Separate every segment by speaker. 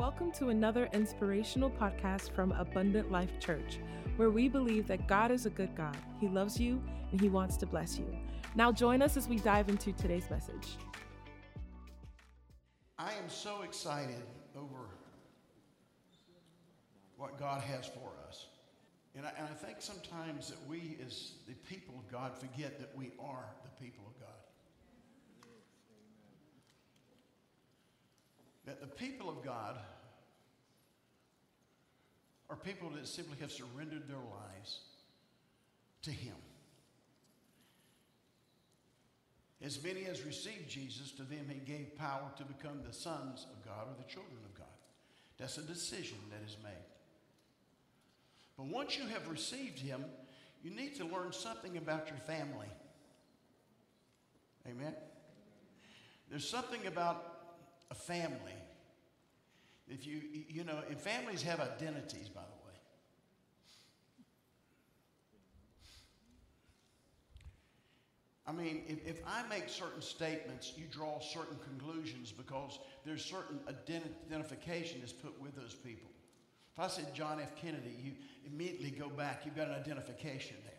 Speaker 1: Welcome to another inspirational podcast from Abundant Life Church, where we believe that God is a good God. He loves you and He wants to bless you. Now, join us as we dive into today's message.
Speaker 2: I am so excited over what God has for us. And I, and I think sometimes that we, as the people of God, forget that we are the people of God. That the people of God are people that simply have surrendered their lives to Him. As many as received Jesus, to them He gave power to become the sons of God or the children of God. That's a decision that is made. But once you have received Him, you need to learn something about your family. Amen? There's something about a family. If you, you know, and families have identities, by the way. I mean, if, if I make certain statements, you draw certain conclusions because there's certain identification that's put with those people. If I said John F. Kennedy, you immediately go back, you've got an identification there.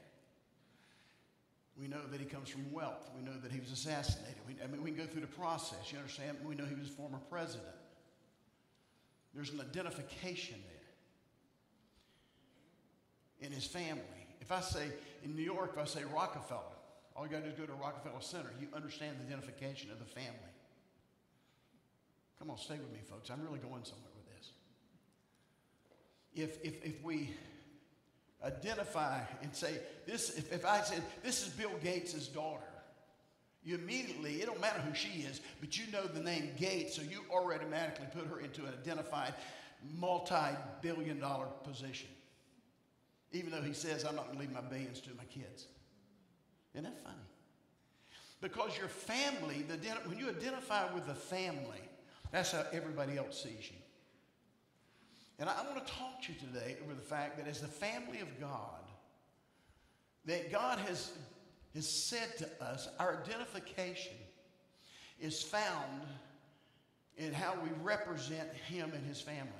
Speaker 2: We know that he comes from wealth. We know that he was assassinated. We, I mean, we can go through the process. You understand? We know he was former president. There's an identification there in his family. If I say, in New York, if I say Rockefeller, all you got to do is go to Rockefeller Center. You understand the identification of the family. Come on, stay with me, folks. I'm really going somewhere with this. If, if, if we identify and say, this, if, if I said, this is Bill Gates' daughter, you immediately, it don't matter who she is, but you know the name Gates, so you automatically put her into an identified multi billion dollar position. Even though he says, I'm not going to leave my billions to my kids. Isn't that funny? Because your family, the, when you identify with the family, that's how everybody else sees you. And I, I want to talk to you today over the fact that as the family of God, that God has, has said to us, our identification is found in how we represent Him and His family.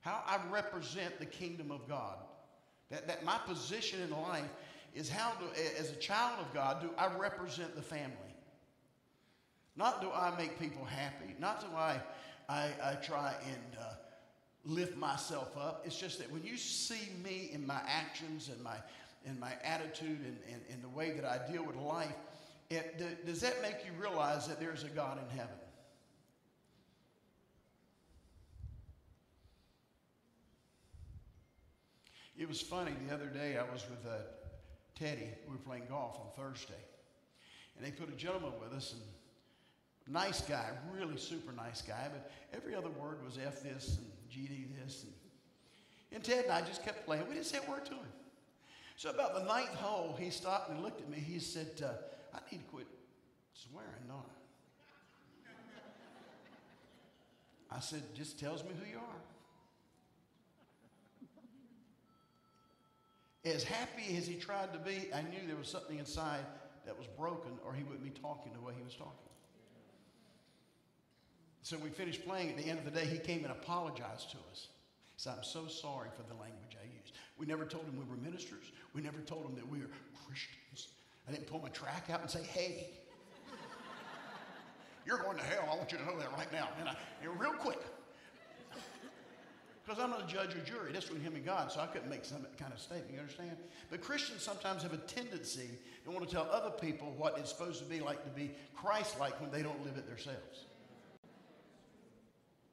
Speaker 2: How I represent the kingdom of God. That, that my position in life is how, do, as a child of God, do I represent the family? Not do I make people happy, not do I, I, I try and uh, lift myself up. It's just that when you see me in my actions and my, and my attitude and, and, and the way that I deal with life, it, does that make you realize that there's a God in heaven? It was funny the other day. I was with uh, Teddy. We were playing golf on Thursday, and they put a gentleman with us, and nice guy, really super nice guy. But every other word was f this and GD this, and, and Ted and I just kept playing. We didn't say a word to him. So about the ninth hole, he stopped and looked at me. He said, uh, "I need to quit swearing, don't I?" I said, "Just tells me who you are." As happy as he tried to be, I knew there was something inside that was broken, or he wouldn't be talking the way he was talking. So we finished playing. At the end of the day, he came and apologized to us. He said, I'm so sorry for the language I used. We never told them we were ministers. We never told them that we were Christians. I didn't pull my track out and say, hey, you're going to hell. I want you to know that right now. And I, real quick. Because I'm not a judge or jury. That's between him and God, so I couldn't make some kind of statement. You understand? But Christians sometimes have a tendency to want to tell other people what it's supposed to be like to be Christ like when they don't live it themselves.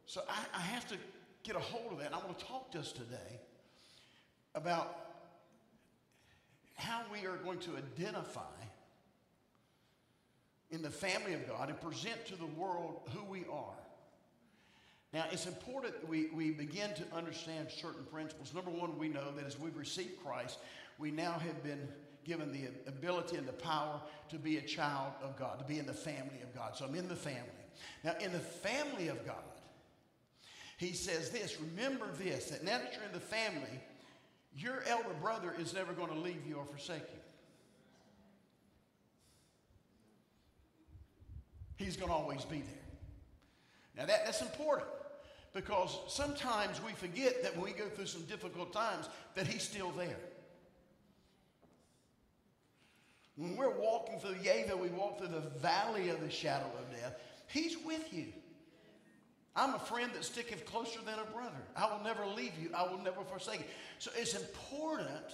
Speaker 2: So I, I have to get a hold of that. And I want to talk to us today about how we are going to identify in the family of God and present to the world who we are. Now, it's important that we, we begin to understand certain principles. Number one, we know that as we've received Christ, we now have been given the ability and the power to be a child of God, to be in the family of God. So I'm in the family. Now, in the family of God, he says this remember this, that now that you're in the family, your elder brother is never going to leave you or forsake you. He's going to always be there. Now, that, that's important Because sometimes we forget that when we go through some difficult times, that He's still there. When we're walking through, yea, though we walk through the valley of the shadow of death, He's with you. I'm a friend that sticketh closer than a brother. I will never leave you. I will never forsake you. So it's important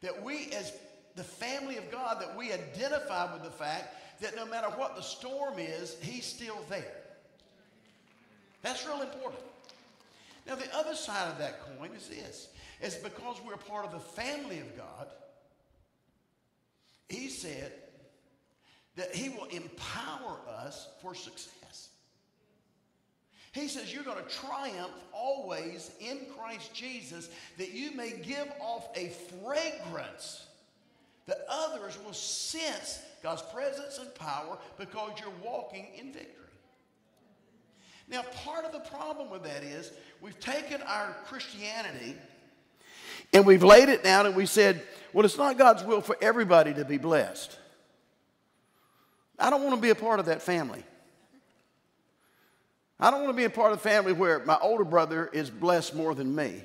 Speaker 2: that we, as the family of God, that we identify with the fact that no matter what the storm is, He's still there. That's real important. Now, the other side of that coin is this is because we're part of the family of God, He said that He will empower us for success. He says, You're going to triumph always in Christ Jesus, that you may give off a fragrance that others will sense God's presence and power because you're walking in victory. Now, part of the problem with that is we've taken our Christianity and we've laid it down and we said, well, it's not God's will for everybody to be blessed. I don't want to be a part of that family. I don't want to be a part of the family where my older brother is blessed more than me.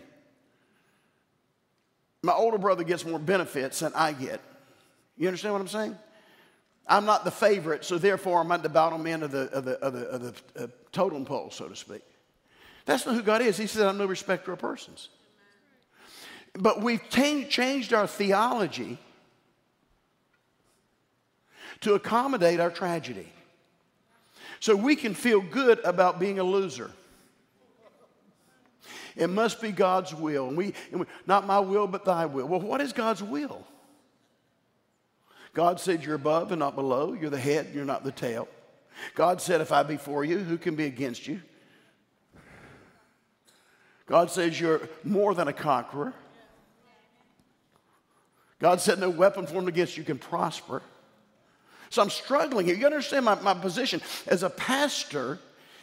Speaker 2: My older brother gets more benefits than I get. You understand what I'm saying? I'm not the favorite, so therefore I'm at the bottom end of the, of the, of the, of the uh, totem pole, so to speak. That's not who God is. He said, I'm no respecter of persons. But we've t- changed our theology to accommodate our tragedy. So we can feel good about being a loser. It must be God's will. And we, and we, not my will, but thy will. Well, what is God's will? God said you're above and not below. You're the head, you're not the tail. God said, if I be for you, who can be against you? God says you're more than a conqueror. God said, no weapon formed against you can prosper. So I'm struggling here. You understand my, my position. As a pastor,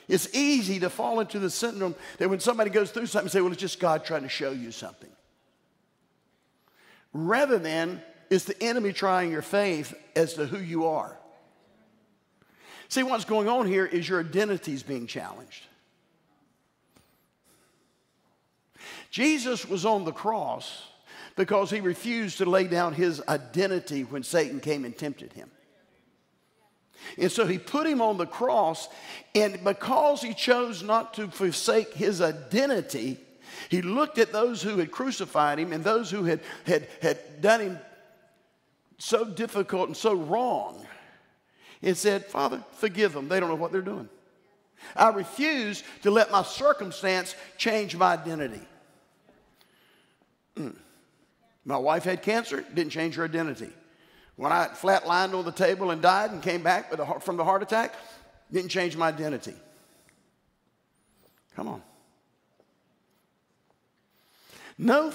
Speaker 2: it's easy to fall into the syndrome that when somebody goes through something, say, well, it's just God trying to show you something. Rather than it's the enemy trying your faith as to who you are. See, what's going on here is your identity is being challenged. Jesus was on the cross because he refused to lay down his identity when Satan came and tempted him. And so he put him on the cross, and because he chose not to forsake his identity, he looked at those who had crucified him and those who had, had, had done him so difficult and so wrong and said, Father, forgive them. They don't know what they're doing. I refuse to let my circumstance change my identity. Mm. My wife had cancer, didn't change her identity. When I flatlined on the table and died and came back from the heart attack, didn't change my identity. Come on. No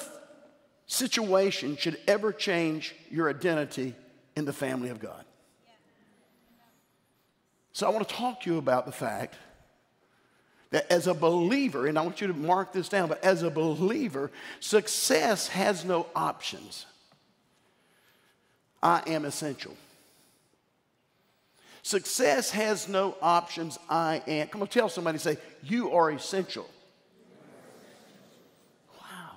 Speaker 2: situation should ever change your identity in the family of God. So I want to talk to you about the fact that as a believer, and I want you to mark this down, but as a believer, success has no options. I am essential. Success has no options. I am. Come on, tell somebody, say, you are essential. Wow.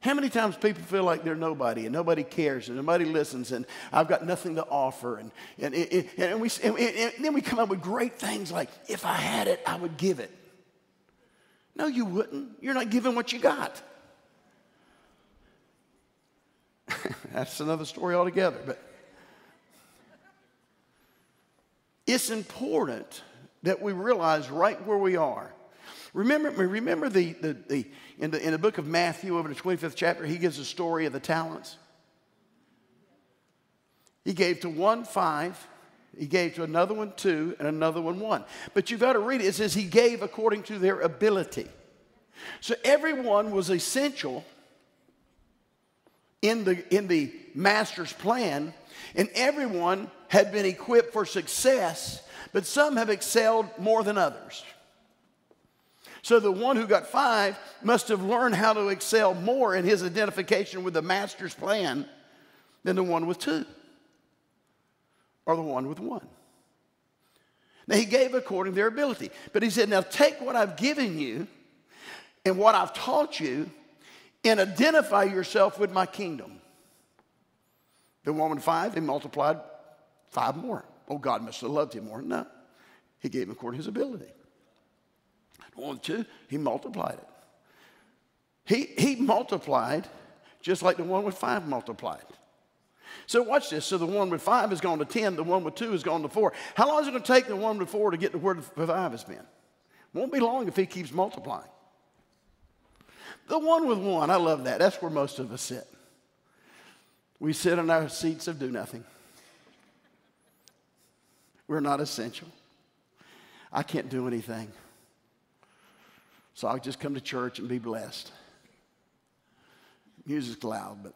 Speaker 2: How many times people feel like they're nobody and nobody cares and nobody listens and I've got nothing to offer and, and, and, and we, and, and then we come up with great things like, if I had it, I would give it. No, you wouldn't. You're not giving what you got. That's another story altogether. But it's important that we realize right where we are Remember, remember the, the, the, in, the, in the book of Matthew, over the 25th chapter, he gives a story of the talents. He gave to one five, he gave to another one two, and another one one. But you've got to read it. It says he gave according to their ability. So everyone was essential in the, in the master's plan, and everyone had been equipped for success, but some have excelled more than others. So the one who got five must have learned how to excel more in his identification with the master's plan than the one with two or the one with one. Now, he gave according to their ability. But he said, Now take what I've given you and what I've taught you and identify yourself with my kingdom. The woman five, he multiplied five more. Oh, God must have loved him more. No, he gave him according to his ability. The one two, he multiplied it. He, he multiplied just like the one with five multiplied. So watch this. So the one with five has gone to 10, the one with two has gone to four. How long is it going to take the one with four to get to where the five has been? Won't be long if he keeps multiplying. The one with one, I love that. That's where most of us sit. We sit in our seats of do nothing. We're not essential. I can't do anything. So I'll just come to church and be blessed. Music's loud, but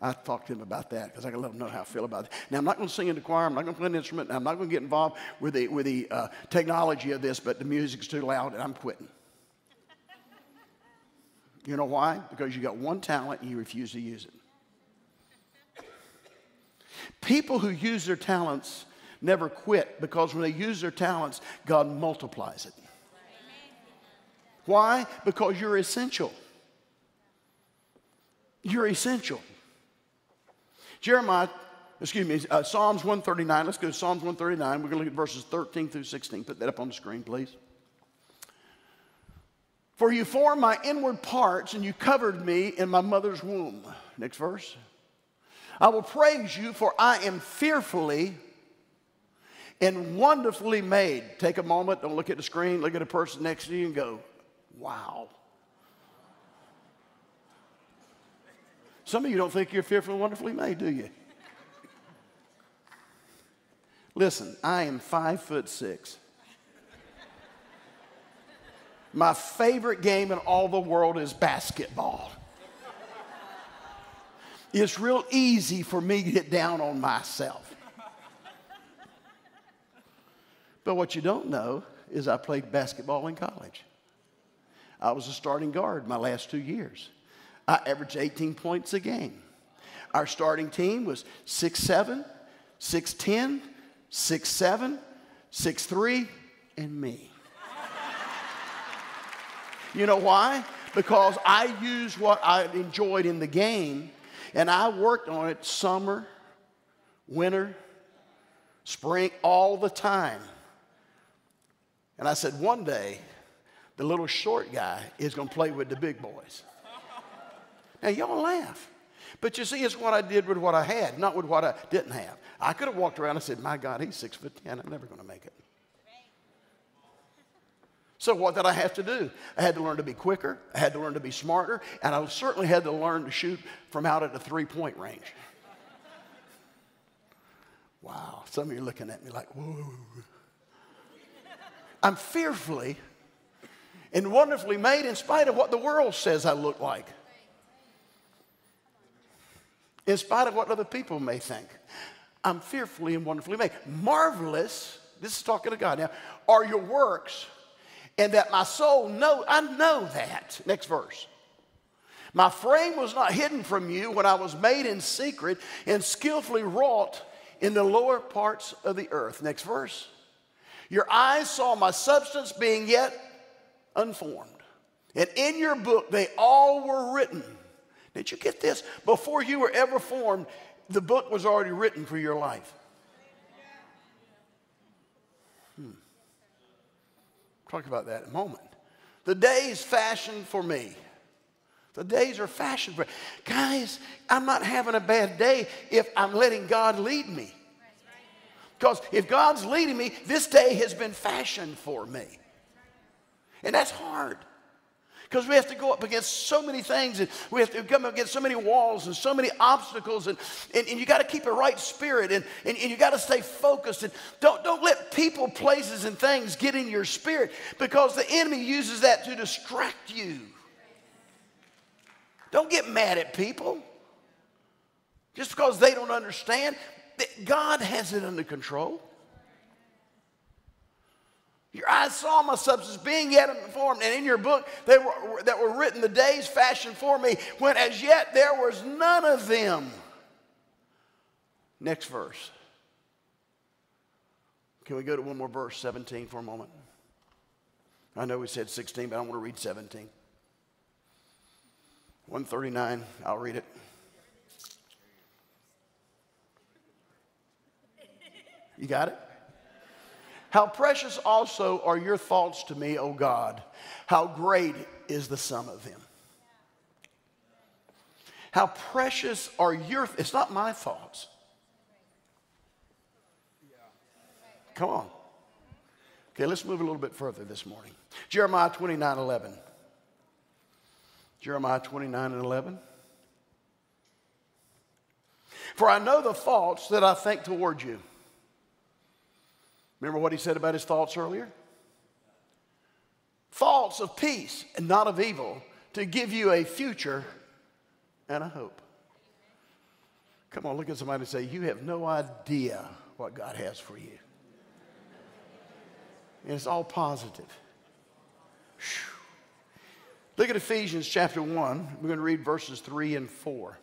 Speaker 2: I talked to him about that because I can let him know how I feel about it. Now, I'm not going to sing in the choir. I'm not going to play an instrument. I'm not going to get involved with the, with the uh, technology of this, but the music's too loud and I'm quitting. You know why? Because you got one talent and you refuse to use it. People who use their talents never quit because when they use their talents, God multiplies it. Why? Because you're essential. You're essential. Jeremiah, excuse me, uh, Psalms 139. Let's go to Psalms 139. We're going to look at verses 13 through 16. Put that up on the screen, please. For you formed my inward parts and you covered me in my mother's womb. Next verse. I will praise you, for I am fearfully and wonderfully made. Take a moment, don't look at the screen, look at the person next to you and go, wow. Some of you don't think you're fearfully and wonderfully made, do you? Listen, I am five foot six. My favorite game in all the world is basketball. It's real easy for me to get down on myself. But what you don't know is I played basketball in college. I was a starting guard my last two years. I averaged 18 points a game. Our starting team was 6'7, 6'10, 6'7, 6'3, and me. You know why? Because I used what I enjoyed in the game and I worked on it summer, winter, spring, all the time. And I said, one day, the little short guy is going to play with the big boys. Now, y'all laugh. But you see, it's what I did with what I had, not with what I didn't have. I could have walked around and said, My God, he's six foot ten. I'm never going to make it. So, what did I have to do? I had to learn to be quicker, I had to learn to be smarter, and I certainly had to learn to shoot from out at the three point range. Wow, some of you are looking at me like, whoa. I'm fearfully and wonderfully made in spite of what the world says I look like, in spite of what other people may think. I'm fearfully and wonderfully made. Marvelous, this is talking to God now, are your works and that my soul know I know that. Next verse. My frame was not hidden from you when I was made in secret and skillfully wrought in the lower parts of the earth. Next verse. Your eyes saw my substance being yet unformed. And in your book they all were written. Did you get this? Before you were ever formed, the book was already written for your life. Talk about that in a moment. The days fashioned for me. The days are fashioned for guys. I'm not having a bad day if I'm letting God lead me. Because if God's leading me, this day has been fashioned for me. And that's hard. Because we have to go up against so many things and we have to come up against so many walls and so many obstacles and, and, and you got to keep a right spirit and, and, and you got to stay focused and don't, don't let people, places, and things get in your spirit because the enemy uses that to distract you. Don't get mad at people just because they don't understand. That God has it under control. Your eyes saw my substance being yet informed, and in your book they were, that were written the days fashioned for me, when as yet there was none of them. Next verse. Can we go to one more verse, 17, for a moment? I know we said 16, but I want to read 17. 139, I'll read it. You got it? How precious also are your thoughts to me, O God. How great is the sum of them. How precious are your it's not my thoughts. Come on. Okay, let's move a little bit further this morning. Jeremiah 29 11. Jeremiah 29 and 11. For I know the thoughts that I think toward you. Remember what he said about his thoughts earlier? Thoughts of peace and not of evil to give you a future and a hope. Come on, look at somebody and say, You have no idea what God has for you. And it's all positive. Whew. Look at Ephesians chapter 1. We're going to read verses 3 and 4.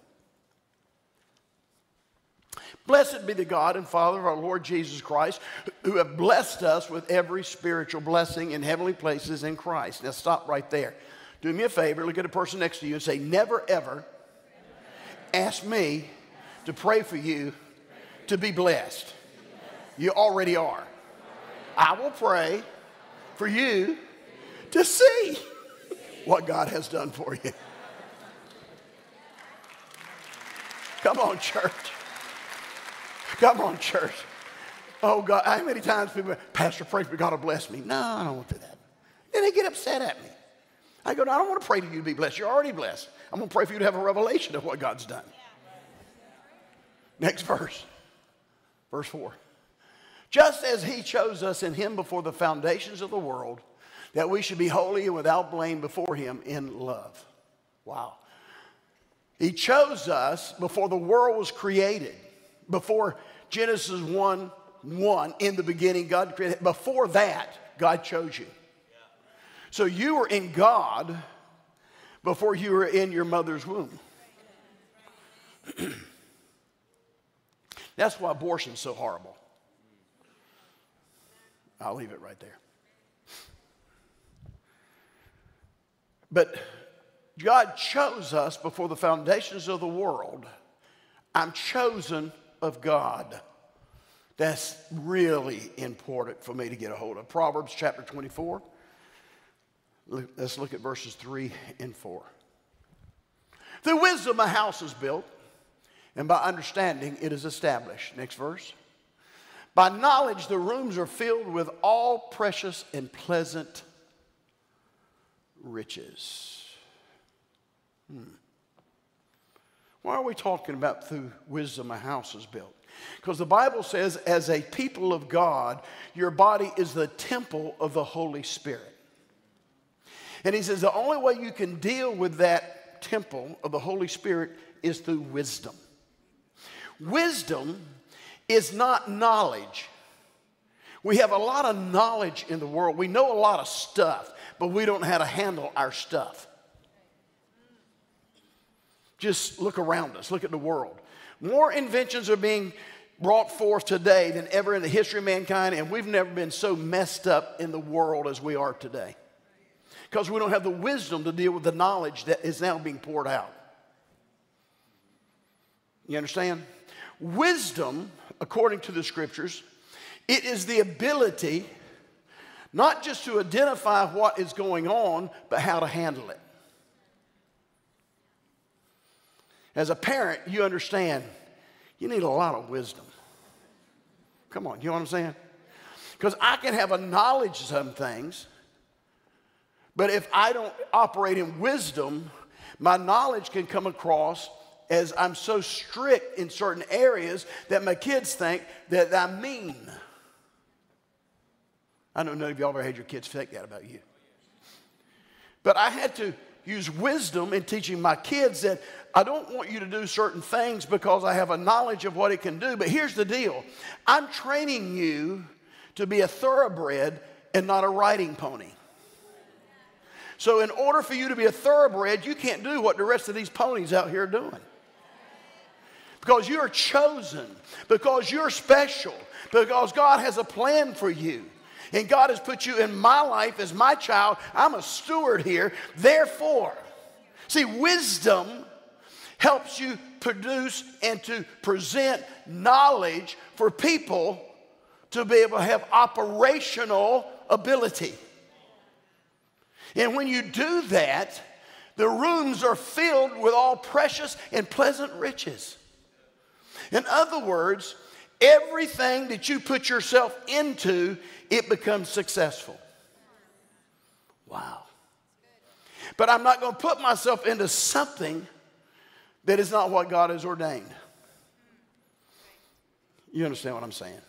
Speaker 2: Blessed be the God and Father of our Lord Jesus Christ, who have blessed us with every spiritual blessing in heavenly places in Christ. Now, stop right there. Do me a favor, look at the person next to you and say, Never ever ask me to pray for you to be blessed. You already are. I will pray for you to see what God has done for you. Come on, church. Come on, church. Oh, God, how many times people, Pastor, pray for God to bless me? No, I don't want to do that. Then they get upset at me. I go, no, I don't want to pray to you to be blessed. You're already blessed. I'm going to pray for you to have a revelation of what God's done. Next verse, verse 4. Just as he chose us in him before the foundations of the world, that we should be holy and without blame before him in love. Wow. He chose us before the world was created, before Genesis 1 1, in the beginning, God created. Before that, God chose you. So you were in God before you were in your mother's womb. That's why abortion's so horrible. I'll leave it right there. But God chose us before the foundations of the world. I'm chosen of God. That's really important for me to get a hold of. Proverbs chapter 24. Let's look at verses 3 and 4. Through wisdom, a house is built, and by understanding, it is established. Next verse. By knowledge, the rooms are filled with all precious and pleasant riches. Hmm. Why are we talking about through wisdom a house is built? Because the Bible says, as a people of God, your body is the temple of the Holy Spirit. And he says the only way you can deal with that temple of the Holy Spirit is through wisdom. Wisdom is not knowledge. We have a lot of knowledge in the world. We know a lot of stuff, but we don't know how to handle our stuff. Just look around us, look at the world. More inventions are being brought forth today than ever in the history of mankind, and we've never been so messed up in the world as we are today. Because we don't have the wisdom to deal with the knowledge that is now being poured out. You understand? Wisdom, according to the scriptures, it is the ability not just to identify what is going on, but how to handle it. As a parent, you understand you need a lot of wisdom. Come on, you know what I'm saying? Because I can have a knowledge of some things, but if I don't operate in wisdom, my knowledge can come across as I'm so strict in certain areas that my kids think that I'm mean. I don't know of y'all ever had your kids think that about you. But I had to use wisdom in teaching my kids that I don't want you to do certain things because I have a knowledge of what it can do. But here's the deal I'm training you to be a thoroughbred and not a riding pony. So, in order for you to be a thoroughbred, you can't do what the rest of these ponies out here are doing. because you're chosen, because you're special, because God has a plan for you. And God has put you in my life as my child. I'm a steward here. Therefore, see, wisdom helps you produce and to present knowledge for people to be able to have operational ability. And when you do that, the rooms are filled with all precious and pleasant riches. In other words, everything that you put yourself into, it becomes successful. Wow. But I'm not going to put myself into something that is not what God has ordained. You understand what I'm saying?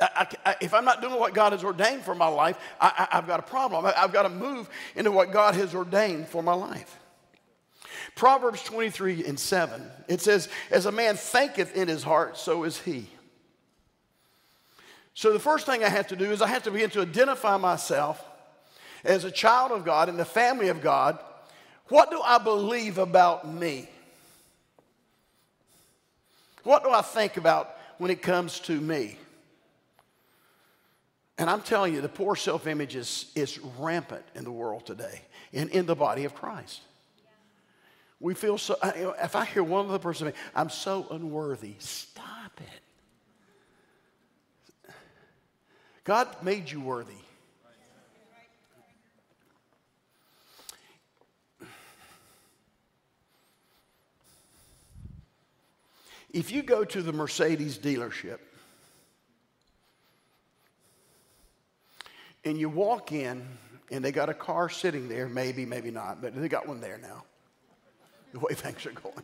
Speaker 2: I, I, if I'm not doing what God has ordained for my life, I, have got a problem. I, I've got to move into what God has ordained for my life. Proverbs 23 and 7, it says, As a man thinketh in his heart, so is he. So the first thing I have to do is I have to begin to identify myself as a child of God in the family of God. What do I believe about me? What do I think about when it comes to me? And I'm telling you, the poor self image is, is rampant in the world today and in the body of Christ. We feel so, if I hear one other person say, I'm so unworthy, stop it. God made you worthy. If you go to the Mercedes dealership and you walk in and they got a car sitting there, maybe, maybe not, but they got one there now, the way things are going.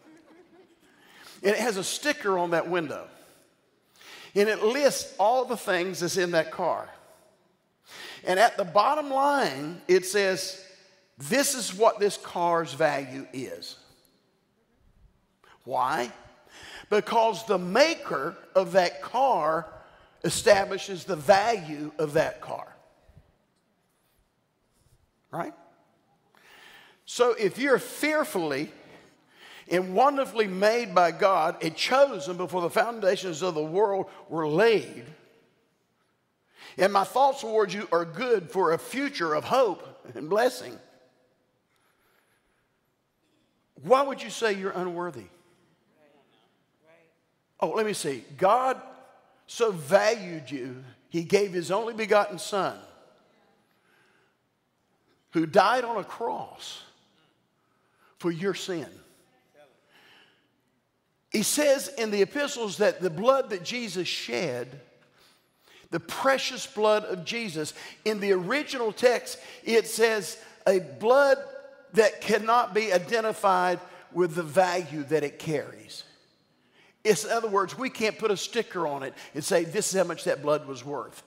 Speaker 2: And it has a sticker on that window. And it lists all the things that's in that car. And at the bottom line, it says, This is what this car's value is. Why? Because the maker of that car establishes the value of that car. Right? So if you're fearfully and wonderfully made by God and chosen before the foundations of the world were laid, and my thoughts towards you are good for a future of hope and blessing, why would you say you're unworthy? Oh, let me see. God so valued you, he gave his only begotten Son who died on a cross for your sin. He says in the epistles that the blood that Jesus shed, the precious blood of Jesus, in the original text, it says a blood that cannot be identified with the value that it carries. It's, in other words, we can't put a sticker on it and say, this is how much that blood was worth.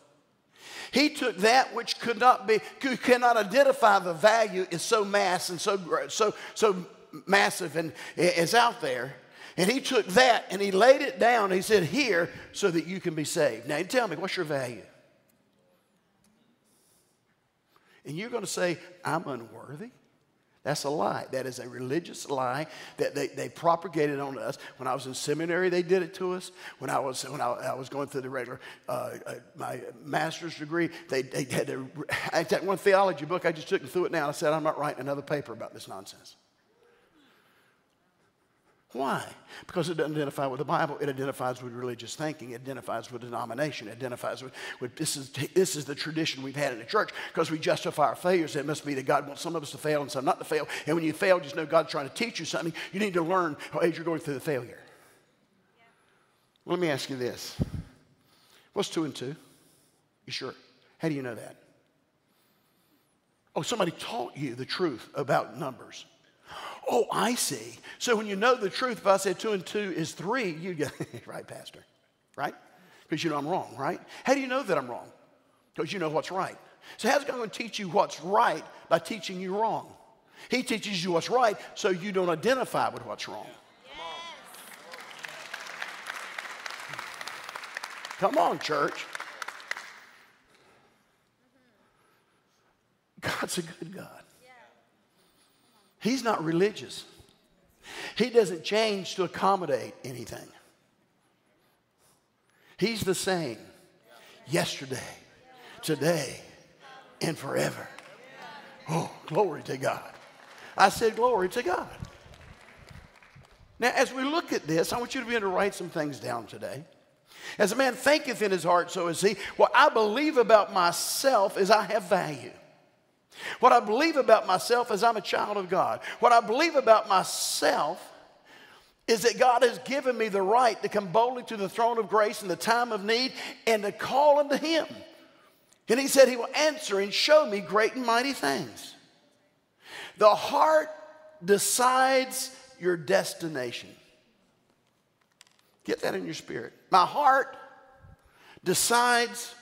Speaker 2: He took that which could not be, could, cannot identify the value is so mass and so, so, so massive and is out there. And he took that and he laid it down. He said, Here, so that you can be saved. Now, tell me, what's your value? And you're going to say, I'm unworthy? That's a lie. That is a religious lie that they, they propagated on us. When I was in seminary, they did it to us. When I was, when I, I was going through the regular, uh, uh, my master's degree, they, they had to, I had one theology book I just took and threw it down. I said, I'm not writing another paper about this nonsense. Why? Because it doesn't identify with the Bible. It identifies with religious thinking. It identifies with denomination. It identifies with, with this, is, this is the tradition we've had in the church because we justify our failures. It must be that God wants some of us to fail and some not to fail. And when you fail, just know God's trying to teach you something. You need to learn oh, as you're going through the failure. Well, let me ask you this What's two and two? You sure? How do you know that? Oh, somebody taught you the truth about numbers. Oh, I see. So when you know the truth, if I said two and two is three, you'd go, right, Pastor, right? Because you know I'm wrong, right? How do you know that I'm wrong? Because you know what's right. So how's God going to teach you what's right by teaching you wrong? He teaches you what's right so you don't identify with what's wrong. Come on, church. God's a good God. He's not religious. He doesn't change to accommodate anything. He's the same yesterday, today, and forever. Oh, glory to God. I said, Glory to God. Now, as we look at this, I want you to begin to write some things down today. As a man thinketh in his heart, so is he. What I believe about myself is I have value. What I believe about myself is I'm a child of God. What I believe about myself is that God has given me the right to come boldly to the throne of grace in the time of need and to call unto Him. And He said He will answer and show me great and mighty things. The heart decides your destination. Get that in your spirit. My heart decides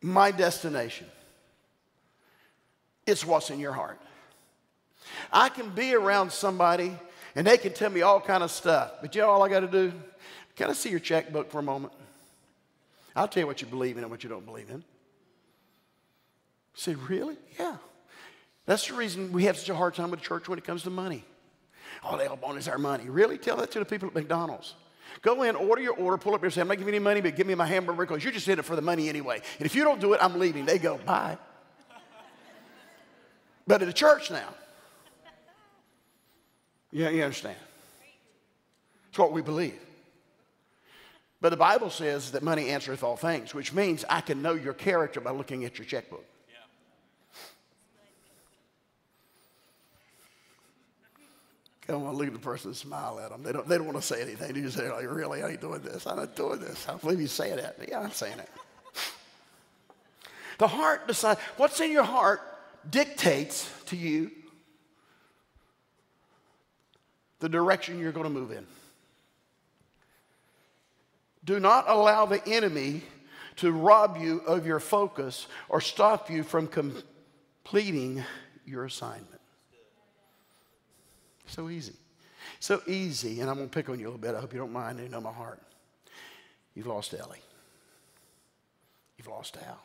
Speaker 2: my destination. It's what's in your heart. I can be around somebody and they can tell me all kind of stuff, but you know all I got to do? Can I see your checkbook for a moment? I'll tell you what you believe in and what you don't believe in. Say, really? Yeah. That's the reason we have such a hard time with the church when it comes to money. Oh, they all want is our money. Really? Tell that to the people at McDonald's. Go in, order your order, pull up your say, I'm not giving you any money, but give me my hamburger because you're just in it for the money anyway. And if you don't do it, I'm leaving. They go, bye. But at a church now, yeah, you understand. It's what we believe. But the Bible says that money answereth all things, which means I can know your character by looking at your checkbook. Yeah. Come on, look at the person and smile at them. They don't, they don't want to say anything. They just say, like, really, I ain't doing this. I'm not doing this. I believe you saying that. Yeah, I'm saying it. The heart decides, what's in your heart dictates to you the direction you're going to move in. Do not allow the enemy to rob you of your focus or stop you from completing your assignment. So easy. So easy. And I'm going to pick on you a little bit. I hope you don't mind. You know my heart. You've lost Ellie. You've lost Al.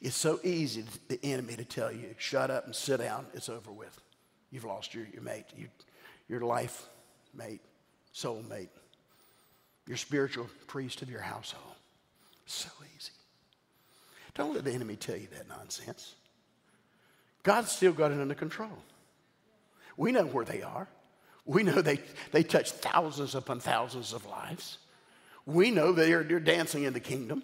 Speaker 2: It's so easy, the enemy, to tell you, shut up and sit down. It's over with. You've lost your, your mate, you, your life mate, soul mate, your spiritual priest of your household. So easy. Don't let the enemy tell you that nonsense. God's still got it under control. We know where they are. We know they, they touch thousands upon thousands of lives. We know they're, they're dancing in the kingdom.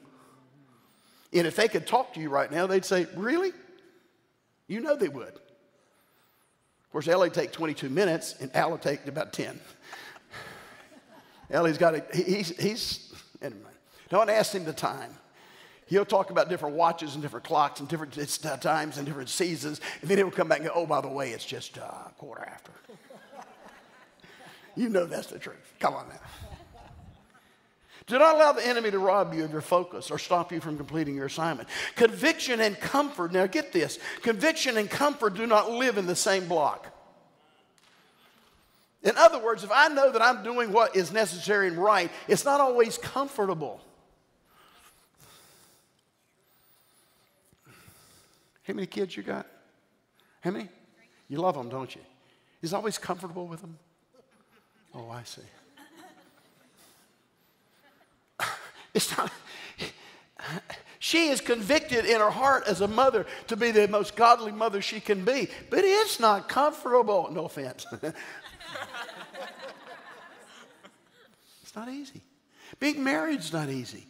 Speaker 2: And if they could talk to you right now, they'd say, Really? You know they would. Of course, Ellie take 22 minutes, and Al will take about 10. Ellie's got a, he's, he's, anyway. Don't ask him the time. He'll talk about different watches and different clocks and different times and different seasons, and then he'll come back and go, oh, by the way, it's just uh, quarter after. you know that's the truth. Come on now. Do not allow the enemy to rob you of your focus or stop you from completing your assignment. Conviction and comfort, now get this conviction and comfort do not live in the same block. In other words, if I know that I'm doing what is necessary and right, it's not always comfortable. How many kids you got? How many? You love them, don't you? Is always comfortable with them? Oh, I see. It's not. She is convicted in her heart as a mother to be the most godly mother she can be, but it's not comfortable. No offense. it's not easy. Being married's not easy.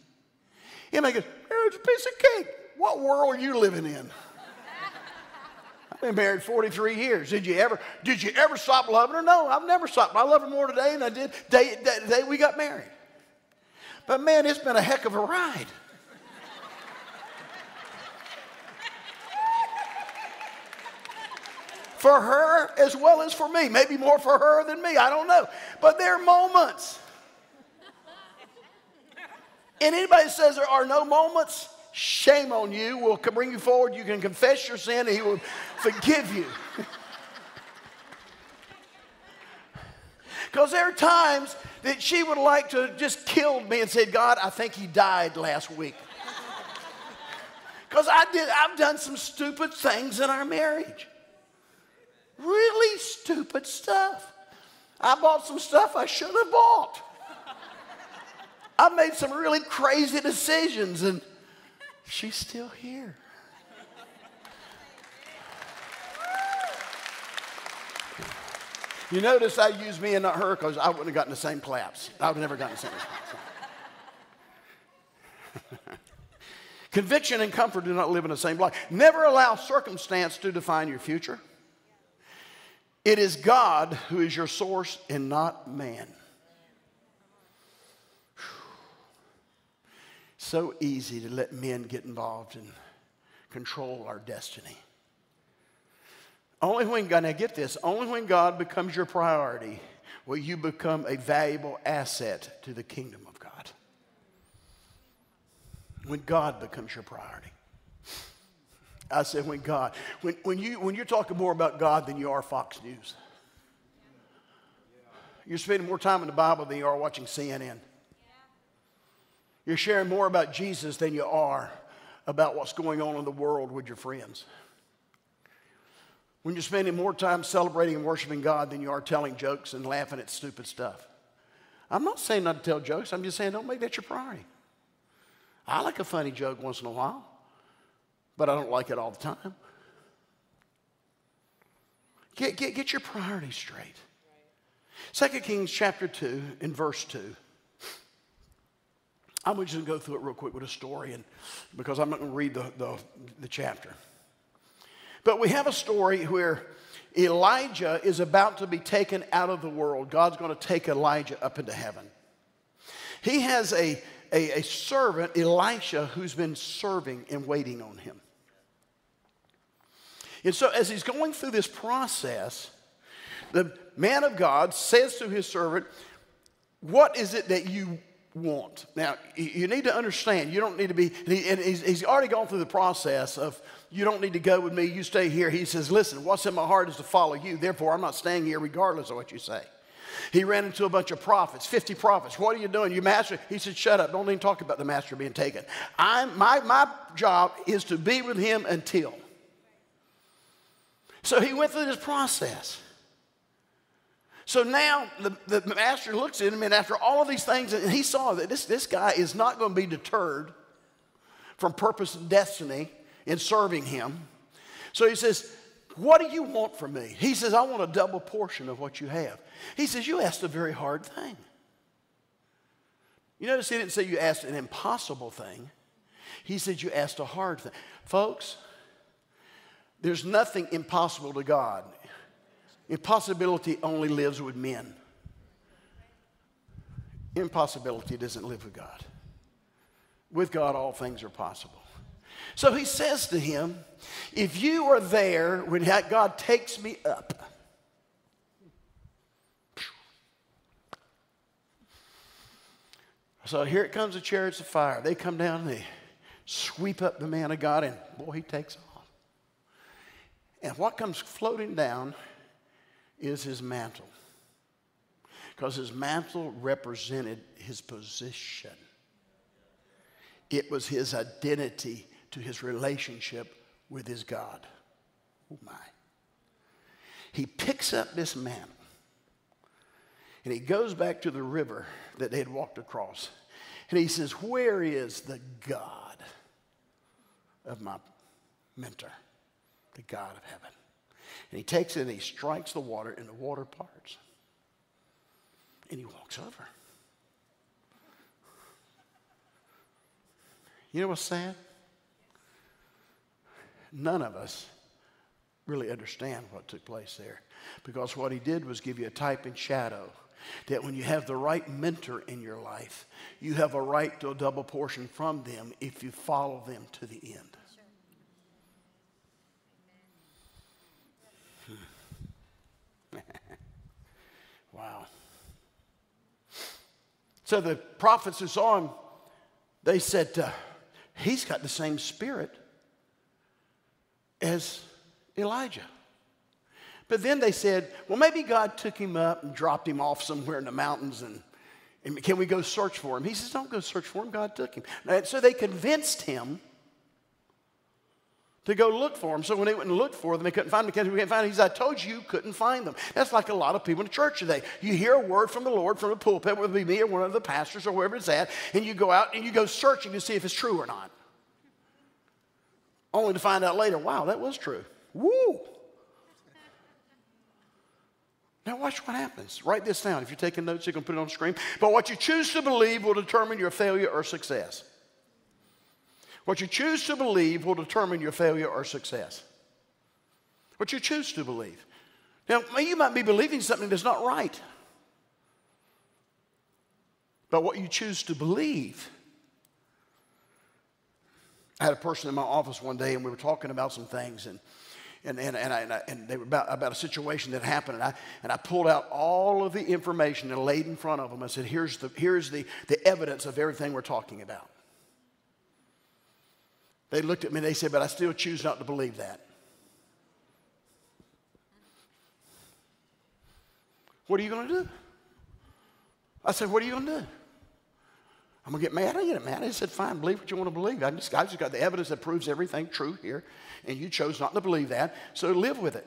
Speaker 2: You make it, marriage a piece of cake. What world are you living in? I've been married 43 years. Did you ever, did you ever stop loving her? No, I've never stopped. I love her more today than I did day, day, day we got married. But man, it's been a heck of a ride. for her as well as for me. Maybe more for her than me. I don't know. But there are moments. And anybody says there are no moments, Shame on you. We'll bring you forward. You can confess your sin and He will forgive you. Because there are times that she would like to just killed me and said, God, I think he died last week. Because I did, I've done some stupid things in our marriage. Really stupid stuff. I bought some stuff I should have bought. I made some really crazy decisions, and she's still here. You notice I used me and not her because I wouldn't have gotten the same claps. I would have never gotten the same claps. Conviction and comfort do not live in the same life. Never allow circumstance to define your future. It is God who is your source and not man. So easy to let men get involved and control our destiny. Only when God, now get this, only when God becomes your priority will you become a valuable asset to the kingdom of God. When God becomes your priority. I said, when God, when, when, you, when you're talking more about God than you are Fox News, you're spending more time in the Bible than you are watching CNN. You're sharing more about Jesus than you are about what's going on in the world with your friends when you're spending more time celebrating and worshiping God than you are telling jokes and laughing at stupid stuff. I'm not saying not to tell jokes, I'm just saying don't make that your priority. I like a funny joke once in a while, but I don't like it all the time. Get, get, get your priorities straight. Second Kings chapter 2 in verse 2. I'm just going to go through it real quick with a story and, because I'm not going to read the, the, the chapter. But we have a story where Elijah is about to be taken out of the world. God's going to take Elijah up into heaven. He has a, a, a servant, Elisha, who's been serving and waiting on him. And so, as he's going through this process, the man of God says to his servant, What is it that you want? Now, you need to understand, you don't need to be, and he's already gone through the process of you don't need to go with me, you stay here. He says, Listen, what's in my heart is to follow you. Therefore, I'm not staying here regardless of what you say. He ran into a bunch of prophets, 50 prophets. What are you doing? You master? He said, Shut up. Don't even talk about the master being taken. I'm, my, my job is to be with him until. So he went through this process. So now the, the master looks at him, and after all of these things, and he saw that this, this guy is not going to be deterred from purpose and destiny in serving him. So he says, What do you want from me? He says, I want a double portion of what you have. He says, You asked a very hard thing. You notice he didn't say you asked an impossible thing, he said you asked a hard thing. Folks, there's nothing impossible to God. Impossibility only lives with men. Impossibility doesn't live with God. With God, all things are possible. So he says to him, If you are there when God takes me up, So here it comes the chariots of fire. They come down and they sweep up the man of God, and boy, he takes off. And what comes floating down is his mantle. Because his mantle represented his position, it was his identity to his relationship with his God. Oh my. He picks up this mantle and he goes back to the river that they had walked across. And he says, Where is the God of my mentor, the God of heaven? And he takes it and he strikes the water, and the water parts. And he walks over. You know what's sad? None of us really understand what took place there. Because what he did was give you a type and shadow that when you have the right mentor in your life, you have a right to a double portion from them if you follow them to the end. Wow. So the prophets who saw him, they said, uh, He's got the same spirit as Elijah. But then they said, well, maybe God took him up and dropped him off somewhere in the mountains and, and can we go search for him? He says, don't go search for him. God took him. And so they convinced him to go look for them. So when they went and looked for them, they couldn't find them because we can't find them. He said, I told you you couldn't find them. That's like a lot of people in the church today. You hear a word from the Lord from the pulpit, whether it be me or one of the pastors or whoever it's at, and you go out and you go searching to see if it's true or not. Only to find out later, wow, that was true. Woo! Now, watch what happens. Write this down. If you're taking notes, you can put it on the screen. But what you choose to believe will determine your failure or success. What you choose to believe will determine your failure or success. What you choose to believe. Now, you might be believing something that's not right. But what you choose to believe. I had a person in my office one day and we were talking about some things and and, and, and, I, and, I, and, they were about, about a situation that happened. And I, and I pulled out all of the information and laid in front of them. I said, here's, the, here's the, the evidence of everything we're talking about. They looked at me and they said, But I still choose not to believe that. What are you going to do? I said, What are you going to do? I'm to get mad. I get mad. I said, Fine, believe what you want to believe. I just, I just got the evidence that proves everything true here, and you chose not to believe that, so live with it.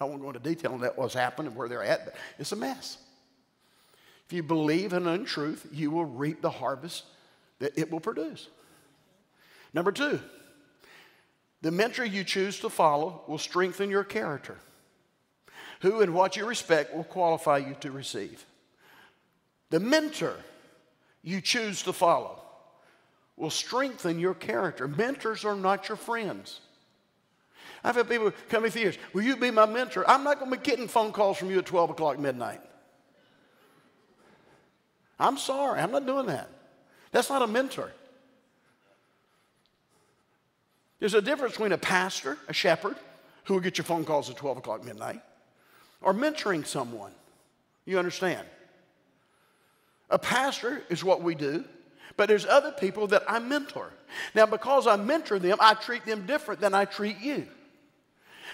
Speaker 2: I won't go into detail on that, what's happened and where they're at, but it's a mess. If you believe an untruth, you will reap the harvest that it will produce. Number two, the mentor you choose to follow will strengthen your character. Who and what you respect will qualify you to receive. The mentor you choose to follow will strengthen your character. Mentors are not your friends. I've had people come to years, will you be my mentor? I'm not going to be getting phone calls from you at 12 o'clock midnight. I'm sorry, I'm not doing that. That's not a mentor. There's a difference between a pastor, a shepherd, who will get your phone calls at 12 o'clock midnight, or mentoring someone. You understand? A pastor is what we do, but there's other people that I mentor. Now, because I mentor them, I treat them different than I treat you.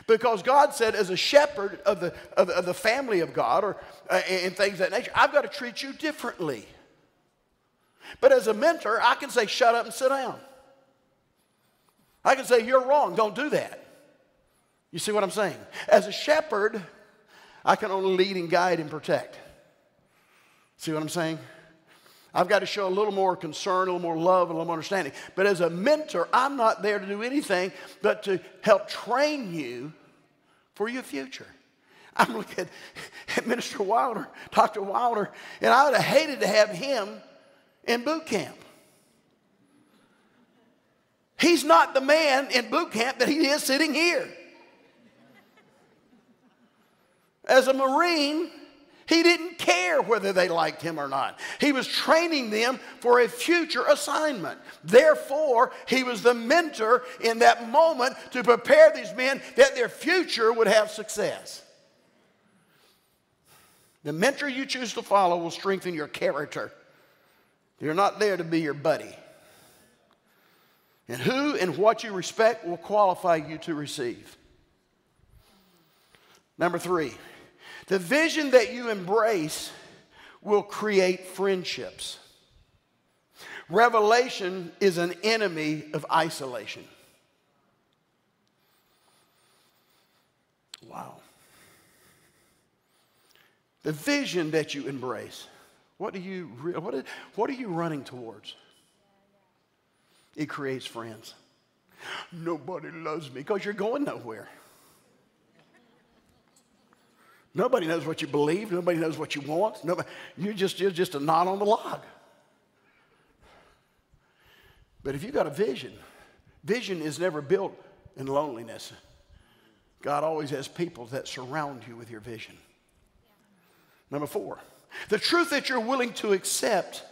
Speaker 2: Because God said, as a shepherd of the, of of the family of God or uh, and things of that nature, I've got to treat you differently. But as a mentor, I can say, shut up and sit down. I can say, You're wrong, don't do that. You see what I'm saying? As a shepherd, I can only lead and guide and protect. See what I'm saying? I've got to show a little more concern, a little more love, a little more understanding. But as a mentor, I'm not there to do anything but to help train you for your future. I'm looking at, at Minister Wilder, Dr. Wilder, and I would have hated to have him in boot camp. He's not the man in boot camp that he is sitting here. As a Marine, he didn't care whether they liked him or not. He was training them for a future assignment. Therefore, he was the mentor in that moment to prepare these men that their future would have success. The mentor you choose to follow will strengthen your character. You're not there to be your buddy. And who and what you respect will qualify you to receive. Number three, the vision that you embrace will create friendships. Revelation is an enemy of isolation. Wow. The vision that you embrace, what, you, what, are, what are you running towards? it creates friends. Nobody loves me because you're going nowhere. Nobody knows what you believe. Nobody knows what you want. Nobody, you're, just, you're just a knot on the log. But if you've got a vision, vision is never built in loneliness. God always has people that surround you with your vision. Number four, the truth that you're willing to accept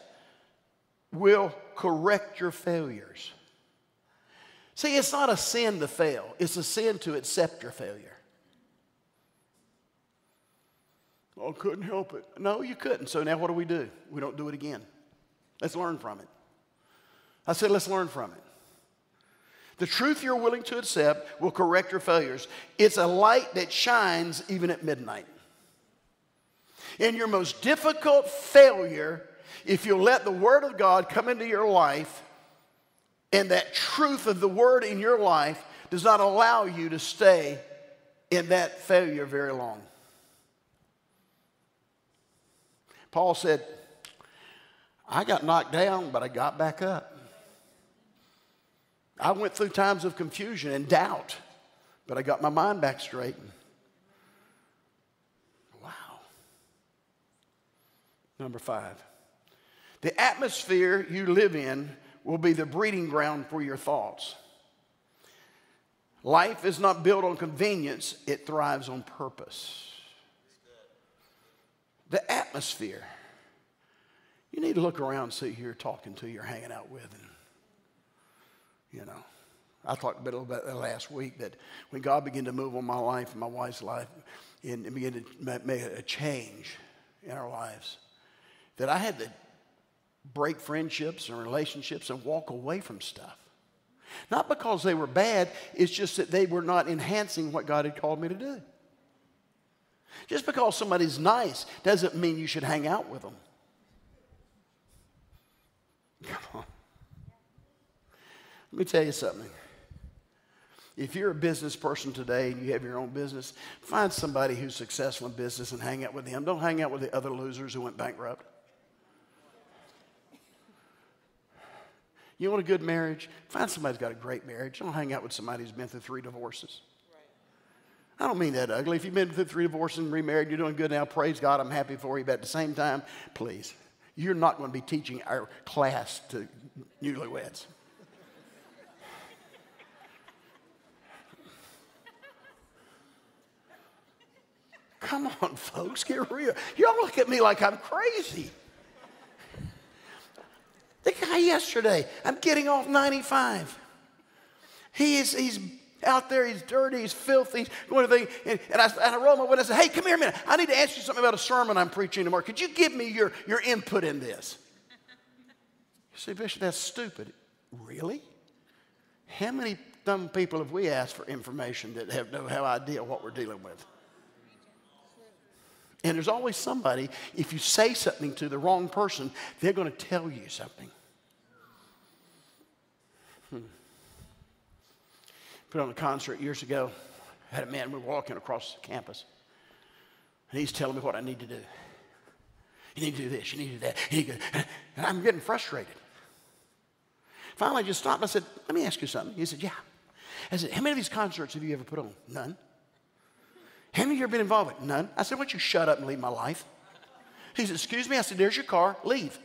Speaker 2: will correct your failures. See, it's not a sin to fail, it's a sin to accept your failure. Oh, couldn't help it. No, you couldn't. So now what do we do? We don't do it again. Let's learn from it. I said, let's learn from it. The truth you're willing to accept will correct your failures. It's a light that shines even at midnight. In your most difficult failure, if you'll let the Word of God come into your life and that truth of the word in your life does not allow you to stay in that failure very long. Paul said, I got knocked down, but I got back up. I went through times of confusion and doubt, but I got my mind back straight. Wow. Number five, the atmosphere you live in will be the breeding ground for your thoughts. Life is not built on convenience, it thrives on purpose. The atmosphere. You need to look around and see who you're talking to, you're hanging out with. And, you know, I talked a bit about that last week that when God began to move on my life and my wife's life and, and began to make a change in our lives, that I had to break friendships and relationships and walk away from stuff. Not because they were bad, it's just that they were not enhancing what God had called me to do. Just because somebody's nice doesn't mean you should hang out with them. Come on. Let me tell you something. If you're a business person today and you have your own business, find somebody who's successful in business and hang out with them. Don't hang out with the other losers who went bankrupt. You want a good marriage? Find somebody who's got a great marriage. Don't hang out with somebody who's been through three divorces. I don't mean that ugly. If you've been through three divorces and remarried, you're doing good now. Praise God, I'm happy for you. But at the same time, please, you're not going to be teaching our class to newlyweds. Come on, folks, get real. Y'all look at me like I'm crazy. The guy yesterday, I'm getting off 95. He is, he's out there, he's dirty, he's filthy, and, and, I, and I roll my window and said, hey, come here a minute. I need to ask you something about a sermon I'm preaching tomorrow. Could you give me your, your input in this? You say, Bishop, that's stupid. Really? How many dumb people have we asked for information that have no idea what we're dealing with? And there's always somebody, if you say something to the wrong person, they're going to tell you something. Hmm. Put on a concert years ago. I had a man, we were walking across the campus, and he's telling me what I need to do. You need to do this, you need to do that. To, and I'm getting frustrated. Finally, I just stopped and I said, Let me ask you something. He said, Yeah. I said, How many of these concerts have you ever put on? None. How many of you ever been involved with? None. I said, Why don't you shut up and leave my life? He said, Excuse me. I said, There's your car. Leave.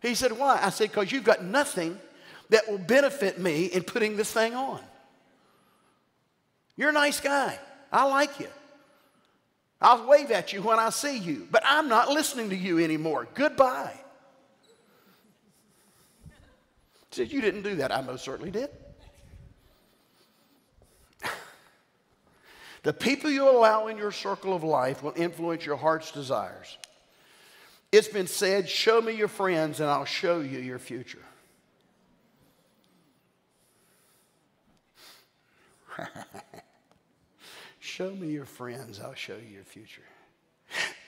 Speaker 2: He said, Why? I said, Because you've got nothing that will benefit me in putting this thing on. You're a nice guy. I like you. I'll wave at you when I see you, but I'm not listening to you anymore. Goodbye. Said, You didn't do that. I most certainly did. The people you allow in your circle of life will influence your heart's desires. It's been said, Show me your friends, and I'll show you your future. show me your friends, I'll show you your future.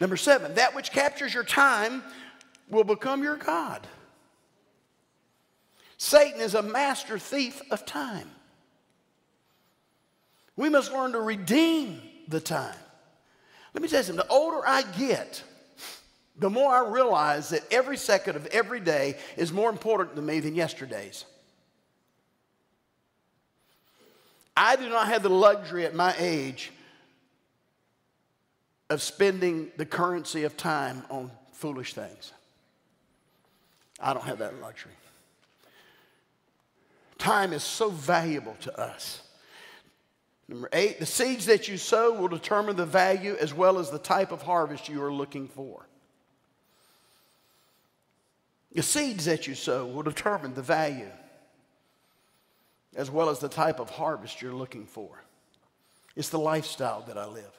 Speaker 2: Number seven, that which captures your time will become your God. Satan is a master thief of time. We must learn to redeem the time. Let me tell you something the older I get, the more I realize that every second of every day is more important to me than yesterday's. I do not have the luxury at my age of spending the currency of time on foolish things. I don't have that luxury. Time is so valuable to us. Number eight, the seeds that you sow will determine the value as well as the type of harvest you are looking for. The seeds that you sow will determine the value as well as the type of harvest you're looking for. It's the lifestyle that I live.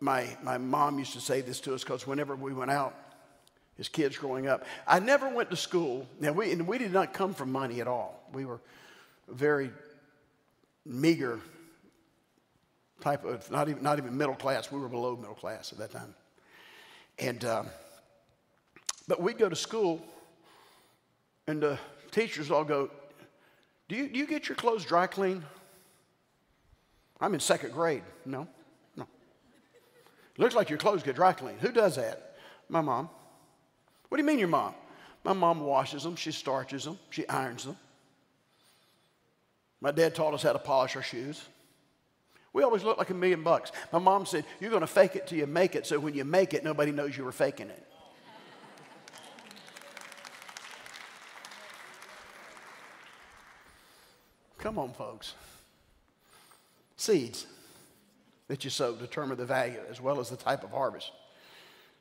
Speaker 2: My, my mom used to say this to us because whenever we went out as kids growing up, I never went to school. Now, we, and we did not come from money at all. We were very meager type of, not even, not even middle class. We were below middle class at that time. And, um, but we'd go to school And the teachers all go, do you, do you get your clothes dry clean? I'm in second grade. No, no. Looks like your clothes get dry cleaned. Who does that? My mom. What do you mean, your mom? My mom washes them, she starches them, she irons them. My dad taught us how to polish our shoes. We always looked like a million bucks. My mom said, You're going to fake it till you make it, so when you make it, nobody knows you were faking it. Come on, folks. Seeds that you sow determine the value as well as the type of harvest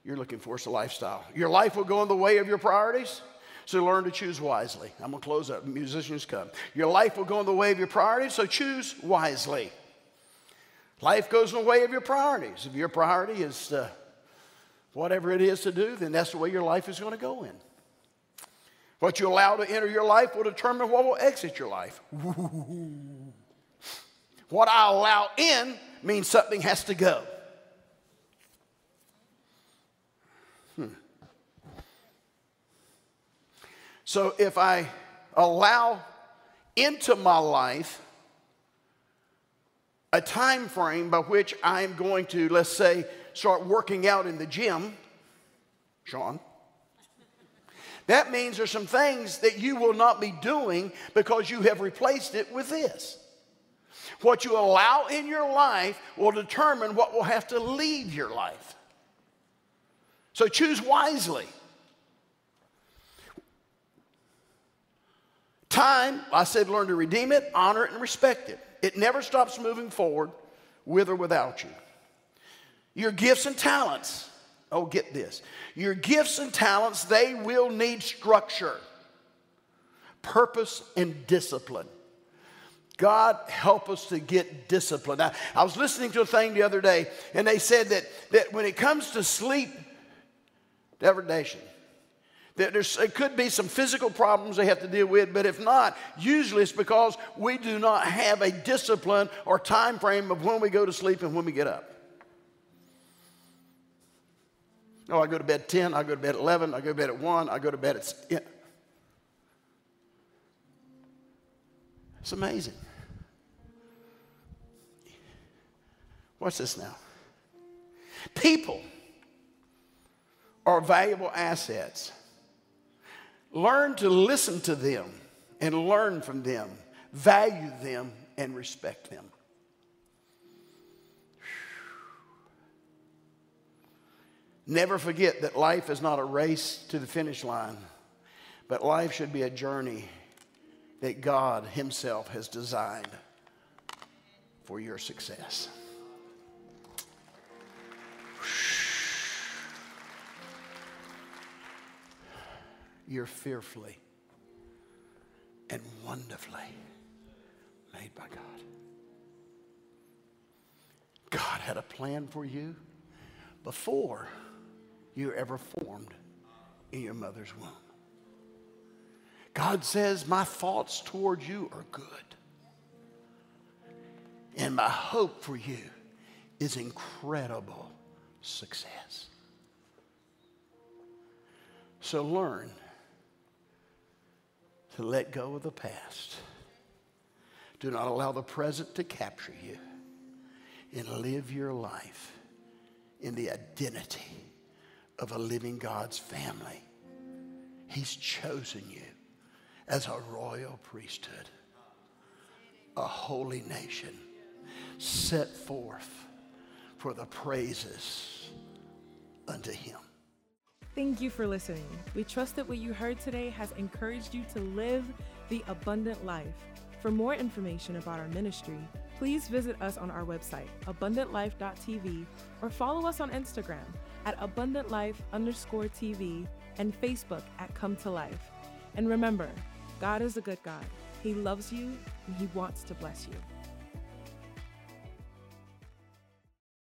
Speaker 2: you're looking for. It's a lifestyle. Your life will go in the way of your priorities. So learn to choose wisely. I'm going to close up. Musicians come. Your life will go in the way of your priorities, so choose wisely. Life goes in the way of your priorities. If your priority is uh, whatever it is to do, then that's the way your life is going to go in. What you allow to enter your life will determine what will exit your life. what I allow in means something has to go. Hmm. So if I allow into my life a time frame by which I am going to, let's say, start working out in the gym, Sean, that means there's some things that you will not be doing because you have replaced it with this. What you allow in your life will determine what will have to leave your life. So choose wisely. Time, I said, learn to redeem it, honor it, and respect it. It never stops moving forward with or without you. Your gifts and talents. Oh, get this. Your gifts and talents, they will need structure, purpose, and discipline. God help us to get discipline. Now, I was listening to a thing the other day, and they said that, that when it comes to sleep deprivation, that there's, it could be some physical problems they have to deal with, but if not, usually it's because we do not have a discipline or time frame of when we go to sleep and when we get up. Oh, I go to bed at 10, I go to bed at 11, I go to bed at 1, I go to bed at. Yeah. It's amazing. What's this now? People are valuable assets. Learn to listen to them and learn from them, value them and respect them. Never forget that life is not a race to the finish line, but life should be a journey that God Himself has designed for your success. You're fearfully and wonderfully made by God. God had a plan for you before you ever formed in your mother's womb. God says, My thoughts toward you are good. And my hope for you is incredible success. So learn to let go of the past. Do not allow the present to capture you and live your life in the identity of a living God's family. He's chosen you as a royal priesthood, a holy nation, set forth for the praises unto Him.
Speaker 1: Thank you for listening. We trust that what you heard today has encouraged you to live the abundant life. For more information about our ministry, please visit us on our website, abundantlife.tv, or follow us on Instagram at abundantlife underscore TV and Facebook at Come to Life. And remember, God is a good God. He loves you and He wants to bless you.